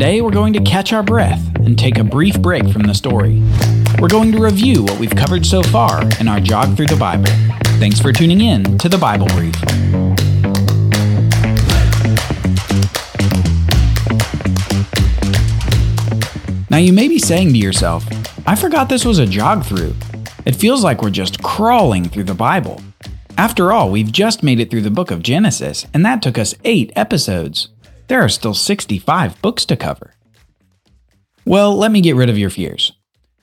Today, we're going to catch our breath and take a brief break from the story. We're going to review what we've covered so far in our jog through the Bible. Thanks for tuning in to the Bible Brief. Now, you may be saying to yourself, I forgot this was a jog through. It feels like we're just crawling through the Bible. After all, we've just made it through the book of Genesis, and that took us eight episodes. There are still 65 books to cover. Well, let me get rid of your fears.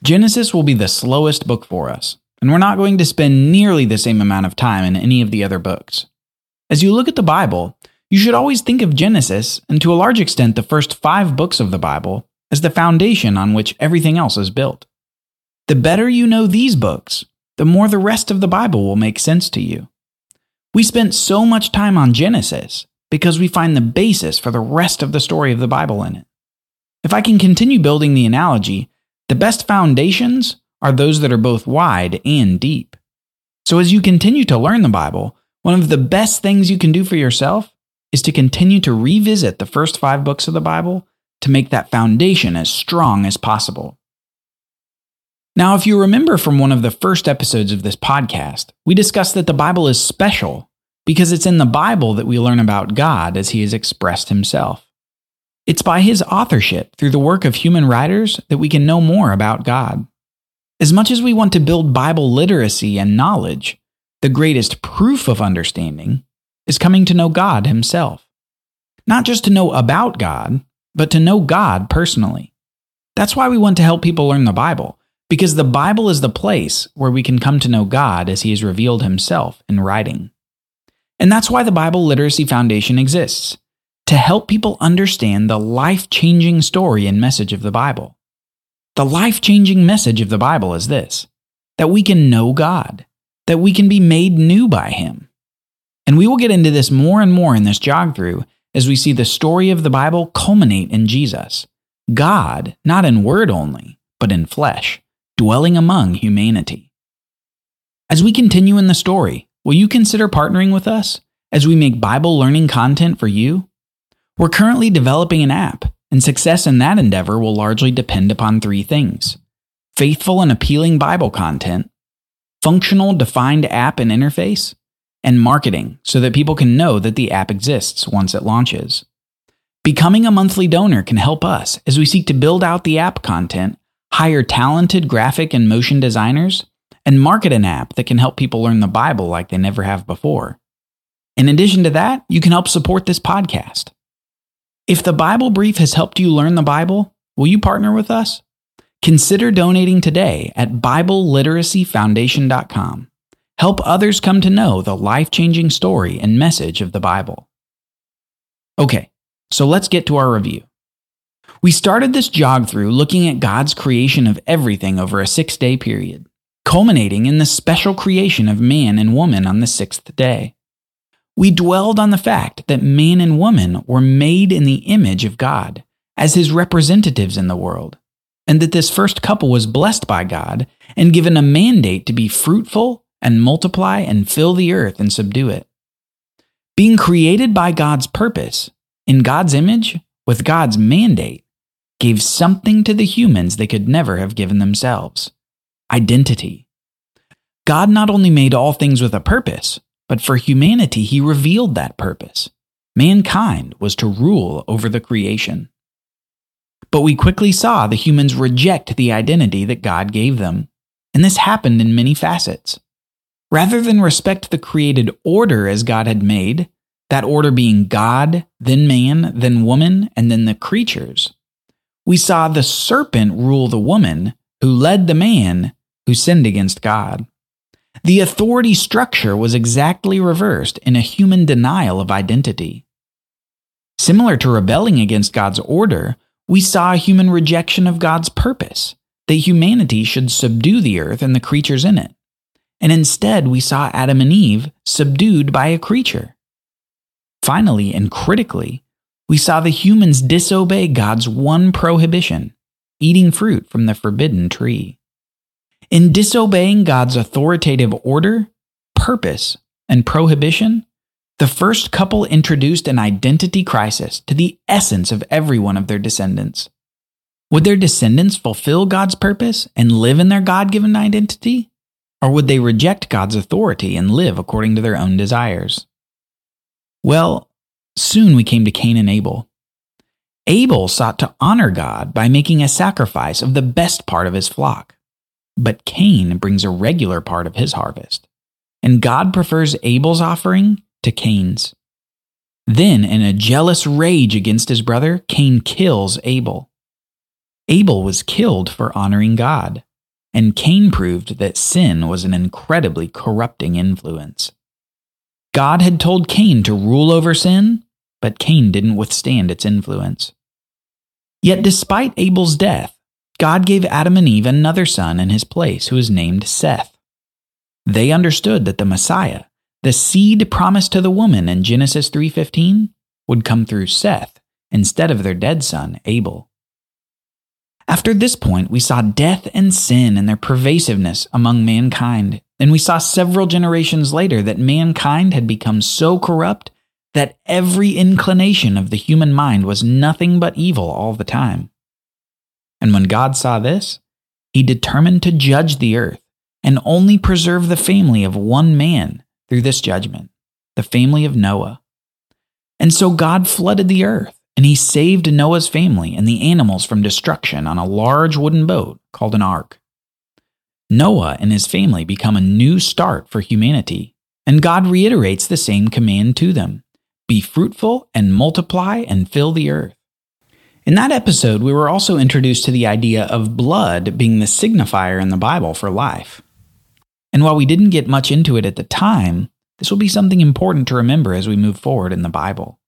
Genesis will be the slowest book for us, and we're not going to spend nearly the same amount of time in any of the other books. As you look at the Bible, you should always think of Genesis, and to a large extent the first five books of the Bible, as the foundation on which everything else is built. The better you know these books, the more the rest of the Bible will make sense to you. We spent so much time on Genesis because we find the basis for the rest of the story of the Bible in it. If I can continue building the analogy, the best foundations are those that are both wide and deep. So as you continue to learn the Bible, one of the best things you can do for yourself is to continue to revisit the first five books of the Bible to make that foundation as strong as possible. Now, if you remember from one of the first episodes of this podcast, we discussed that the Bible is special because it's in the Bible that we learn about God as he has expressed himself. It's by his authorship through the work of human writers that we can know more about God. As much as we want to build Bible literacy and knowledge, the greatest proof of understanding is coming to know God himself. Not just to know about God, but to know God personally. That's why we want to help people learn the Bible, because the Bible is the place where we can come to know God as he has revealed himself in writing. And that's why the Bible Literacy Foundation exists to help people understand the life changing story and message of the Bible. The life changing message of the Bible is this that we can know God, that we can be made new by Him. And we will get into this more and more in this jog through as we see the story of the Bible culminate in Jesus, God, not in word only, but in flesh, dwelling among humanity. As we continue in the story, Will you consider partnering with us as we make Bible learning content for you? We're currently developing an app, and success in that endeavor will largely depend upon three things faithful and appealing Bible content, functional, defined app and interface, and marketing so that people can know that the app exists once it launches. Becoming a monthly donor can help us as we seek to build out the app content, hire talented graphic and motion designers, and market an app that can help people learn the Bible like they never have before. In addition to that, you can help support this podcast. If the Bible Brief has helped you learn the Bible, will you partner with us? Consider donating today at BibleLiteracyFoundation.com. Help others come to know the life changing story and message of the Bible. Okay, so let's get to our review. We started this jog through looking at God's creation of everything over a six day period culminating in the special creation of man and woman on the sixth day. We dwelled on the fact that man and woman were made in the image of God as his representatives in the world, and that this first couple was blessed by God and given a mandate to be fruitful and multiply and fill the earth and subdue it. Being created by God's purpose, in God's image, with God's mandate, gave something to the humans they could never have given themselves identity. God not only made all things with a purpose, but for humanity, he revealed that purpose. Mankind was to rule over the creation. But we quickly saw the humans reject the identity that God gave them, and this happened in many facets. Rather than respect the created order as God had made, that order being God, then man, then woman, and then the creatures, we saw the serpent rule the woman, who led the man who sinned against God. The authority structure was exactly reversed in a human denial of identity. Similar to rebelling against God's order, we saw a human rejection of God's purpose, that humanity should subdue the earth and the creatures in it. And instead, we saw Adam and Eve subdued by a creature. Finally, and critically, we saw the humans disobey God's one prohibition eating fruit from the forbidden tree. In disobeying God's authoritative order, purpose, and prohibition, The first couple introduced an identity crisis to the essence of every one of their descendants. Would their descendants fulfill God's purpose and live in their God given identity? Or would they reject God's authority and live according to their own desires? Well, soon we came to Cain and Abel. Abel sought to honor God by making a sacrifice of the best part of his flock. But Cain brings a regular part of his harvest. And God prefers Abel's offering to Cain's. Then, in a jealous rage against his brother, Cain kills Abel. Abel was killed for honoring God, and Cain proved that sin was an incredibly corrupting influence. God had told Cain to rule over sin, but Cain didn't withstand its influence. Yet, despite Abel's death, God gave Adam and Eve another son in his place who was named Seth. They understood that the Messiah, the seed promised to the woman in Genesis 3:15, would come through Seth instead of their dead son Abel. After this point, we saw death and sin and their pervasiveness among mankind, and we saw several generations later that mankind had become so corrupt that every inclination of the human mind was nothing but evil all the time. And when God saw this, he determined to judge the earth and only preserve the family of one man through this judgment, the family of Noah. And so God flooded the earth and he saved Noah's family and the animals from destruction on a large wooden boat called an ark. Noah and his family become a new start for humanity, and God reiterates the same command to them be fruitful and multiply and fill the earth. In that episode, we were also introduced to the idea of blood being the signifier in the Bible for life. And while we didn't get much into it at the time, this will be something important to remember as we move forward in the Bible.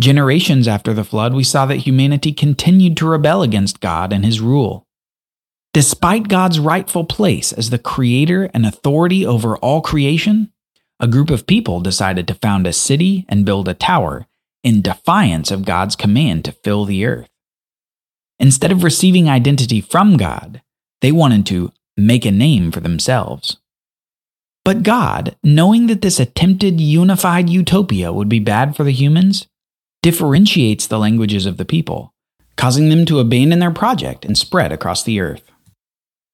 Generations after the flood, we saw that humanity continued to rebel against God and his rule. Despite God's rightful place as the creator and authority over all creation, a group of people decided to found a city and build a tower in defiance of God's command to fill the earth. Instead of receiving identity from God, they wanted to make a name for themselves. But God, knowing that this attempted unified utopia would be bad for the humans, differentiates the languages of the people, causing them to abandon their project and spread across the earth.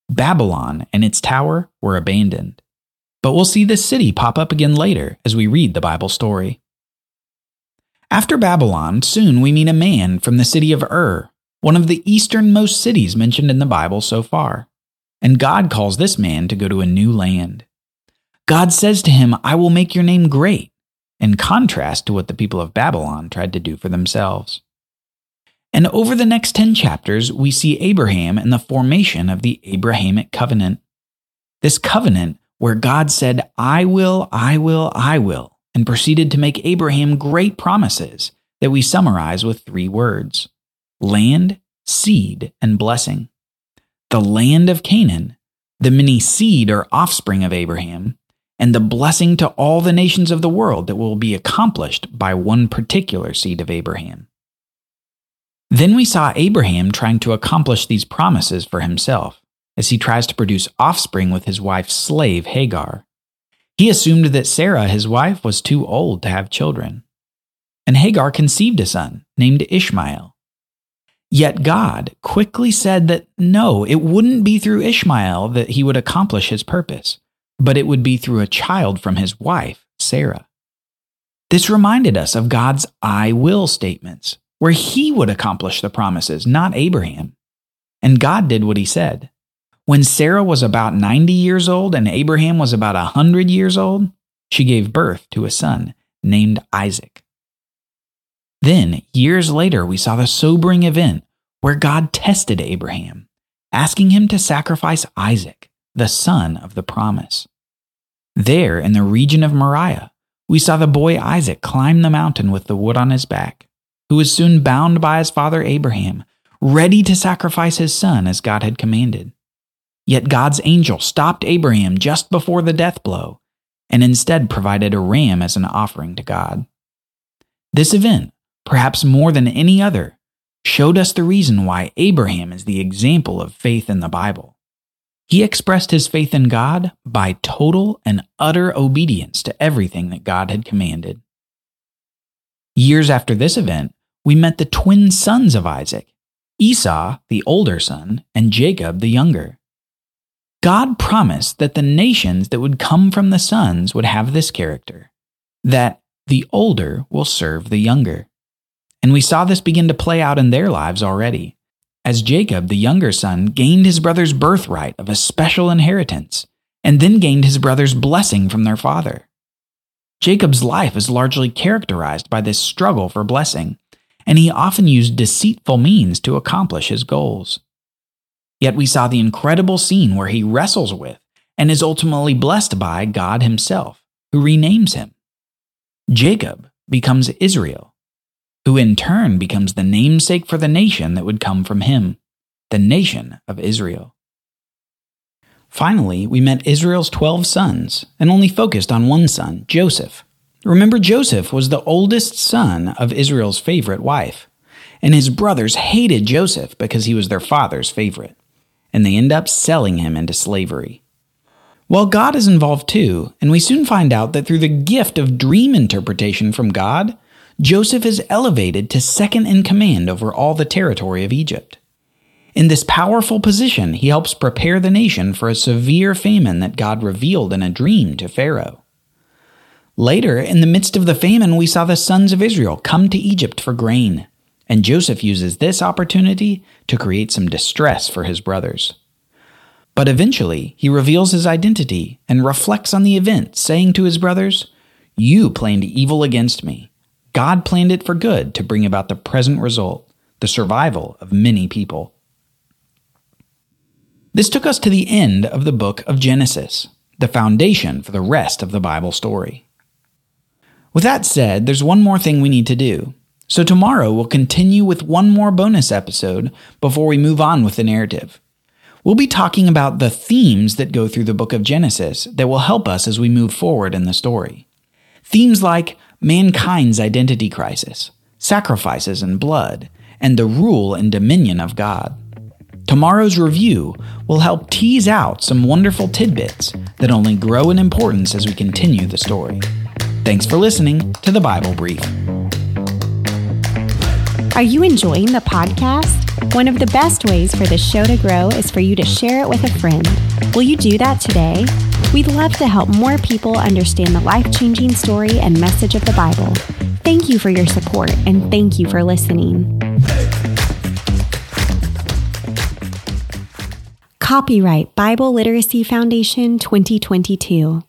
Babylon and its tower were abandoned. But we'll see this city pop up again later as we read the Bible story. After Babylon, soon we meet a man from the city of Ur, one of the easternmost cities mentioned in the Bible so far. And God calls this man to go to a new land. God says to him, I will make your name great, in contrast to what the people of Babylon tried to do for themselves. And over the next 10 chapters, we see Abraham and the formation of the Abrahamic covenant. This covenant where God said, I will, I will, I will, and proceeded to make Abraham great promises that we summarize with three words land, seed, and blessing. The land of Canaan, the many seed or offspring of Abraham, and the blessing to all the nations of the world that will be accomplished by one particular seed of Abraham. Then we saw Abraham trying to accomplish these promises for himself as he tries to produce offspring with his wife's slave Hagar. He assumed that Sarah, his wife, was too old to have children. And Hagar conceived a son named Ishmael. Yet God quickly said that no, it wouldn't be through Ishmael that he would accomplish his purpose but it would be through a child from his wife, Sarah. This reminded us of God's I will statements, where he would accomplish the promises, not Abraham. And God did what he said. When Sarah was about 90 years old and Abraham was about 100 years old, she gave birth to a son named Isaac. Then, years later, we saw the sobering event where God tested Abraham, asking him to sacrifice Isaac the son of the promise. There, in the region of Moriah, we saw the boy Isaac climb the mountain with the wood on his back, who was soon bound by his father Abraham, ready to sacrifice his son as God had commanded. Yet God's angel stopped Abraham just before the death blow and instead provided a ram as an offering to God. This event, perhaps more than any other, showed us the reason why Abraham is the example of faith in the Bible. He expressed his faith in God by total and utter obedience to everything that God had commanded. Years after this event, we met the twin sons of Isaac Esau, the older son, and Jacob, the younger. God promised that the nations that would come from the sons would have this character that the older will serve the younger. And we saw this begin to play out in their lives already, as Jacob, the younger son, gained his brother's birthright of a special inheritance, and then gained his brother's blessing from their father. Jacob's life is largely characterized by this struggle for blessing, and he often used deceitful means to accomplish his goals. Yet we saw the incredible scene where he wrestles with and is ultimately blessed by God himself, who renames him. Jacob becomes Israel, who in turn becomes the namesake for the nation that would come from him, the nation of Israel. Finally, we met Israel's 12 sons and only focused on one son, Joseph. Remember, Joseph was the oldest son of Israel's favorite wife, and his brothers hated Joseph because he was their father's favorite and they end up selling him into slavery. Well, God is involved too, and we soon find out that through the gift of dream interpretation from God, Joseph is elevated to second in command over all the territory of Egypt. In this powerful position, he helps prepare the nation for a severe famine that God revealed in a dream to Pharaoh. Later, in the midst of the famine, we saw the sons of Israel come to Egypt for grain and Joseph uses this opportunity to create some distress for his brothers. But eventually, he reveals his identity and reflects on the event, saying to his brothers, You planned evil against me. God planned it for good to bring about the present result, the survival of many people. This took us to the end of the book of Genesis, the foundation for the rest of the Bible story. With that said, there's one more thing we need to do, so, tomorrow we'll continue with one more bonus episode before we move on with the narrative. We'll be talking about the themes that go through the book of Genesis that will help us as we move forward in the story. Themes like mankind's identity crisis, sacrifices and blood, and the rule and dominion of God. Tomorrow's review will help tease out some wonderful tidbits that only grow in importance as we continue the story. Thanks for listening to the Bible Brief. Are you enjoying the podcast? One of the best ways for the show to grow is for you to share it with a friend. Will you do that today? We'd love to help more people understand the life changing story and message of the Bible. Thank you for your support and thank you for listening. Copyright Bible Literacy Foundation 2022.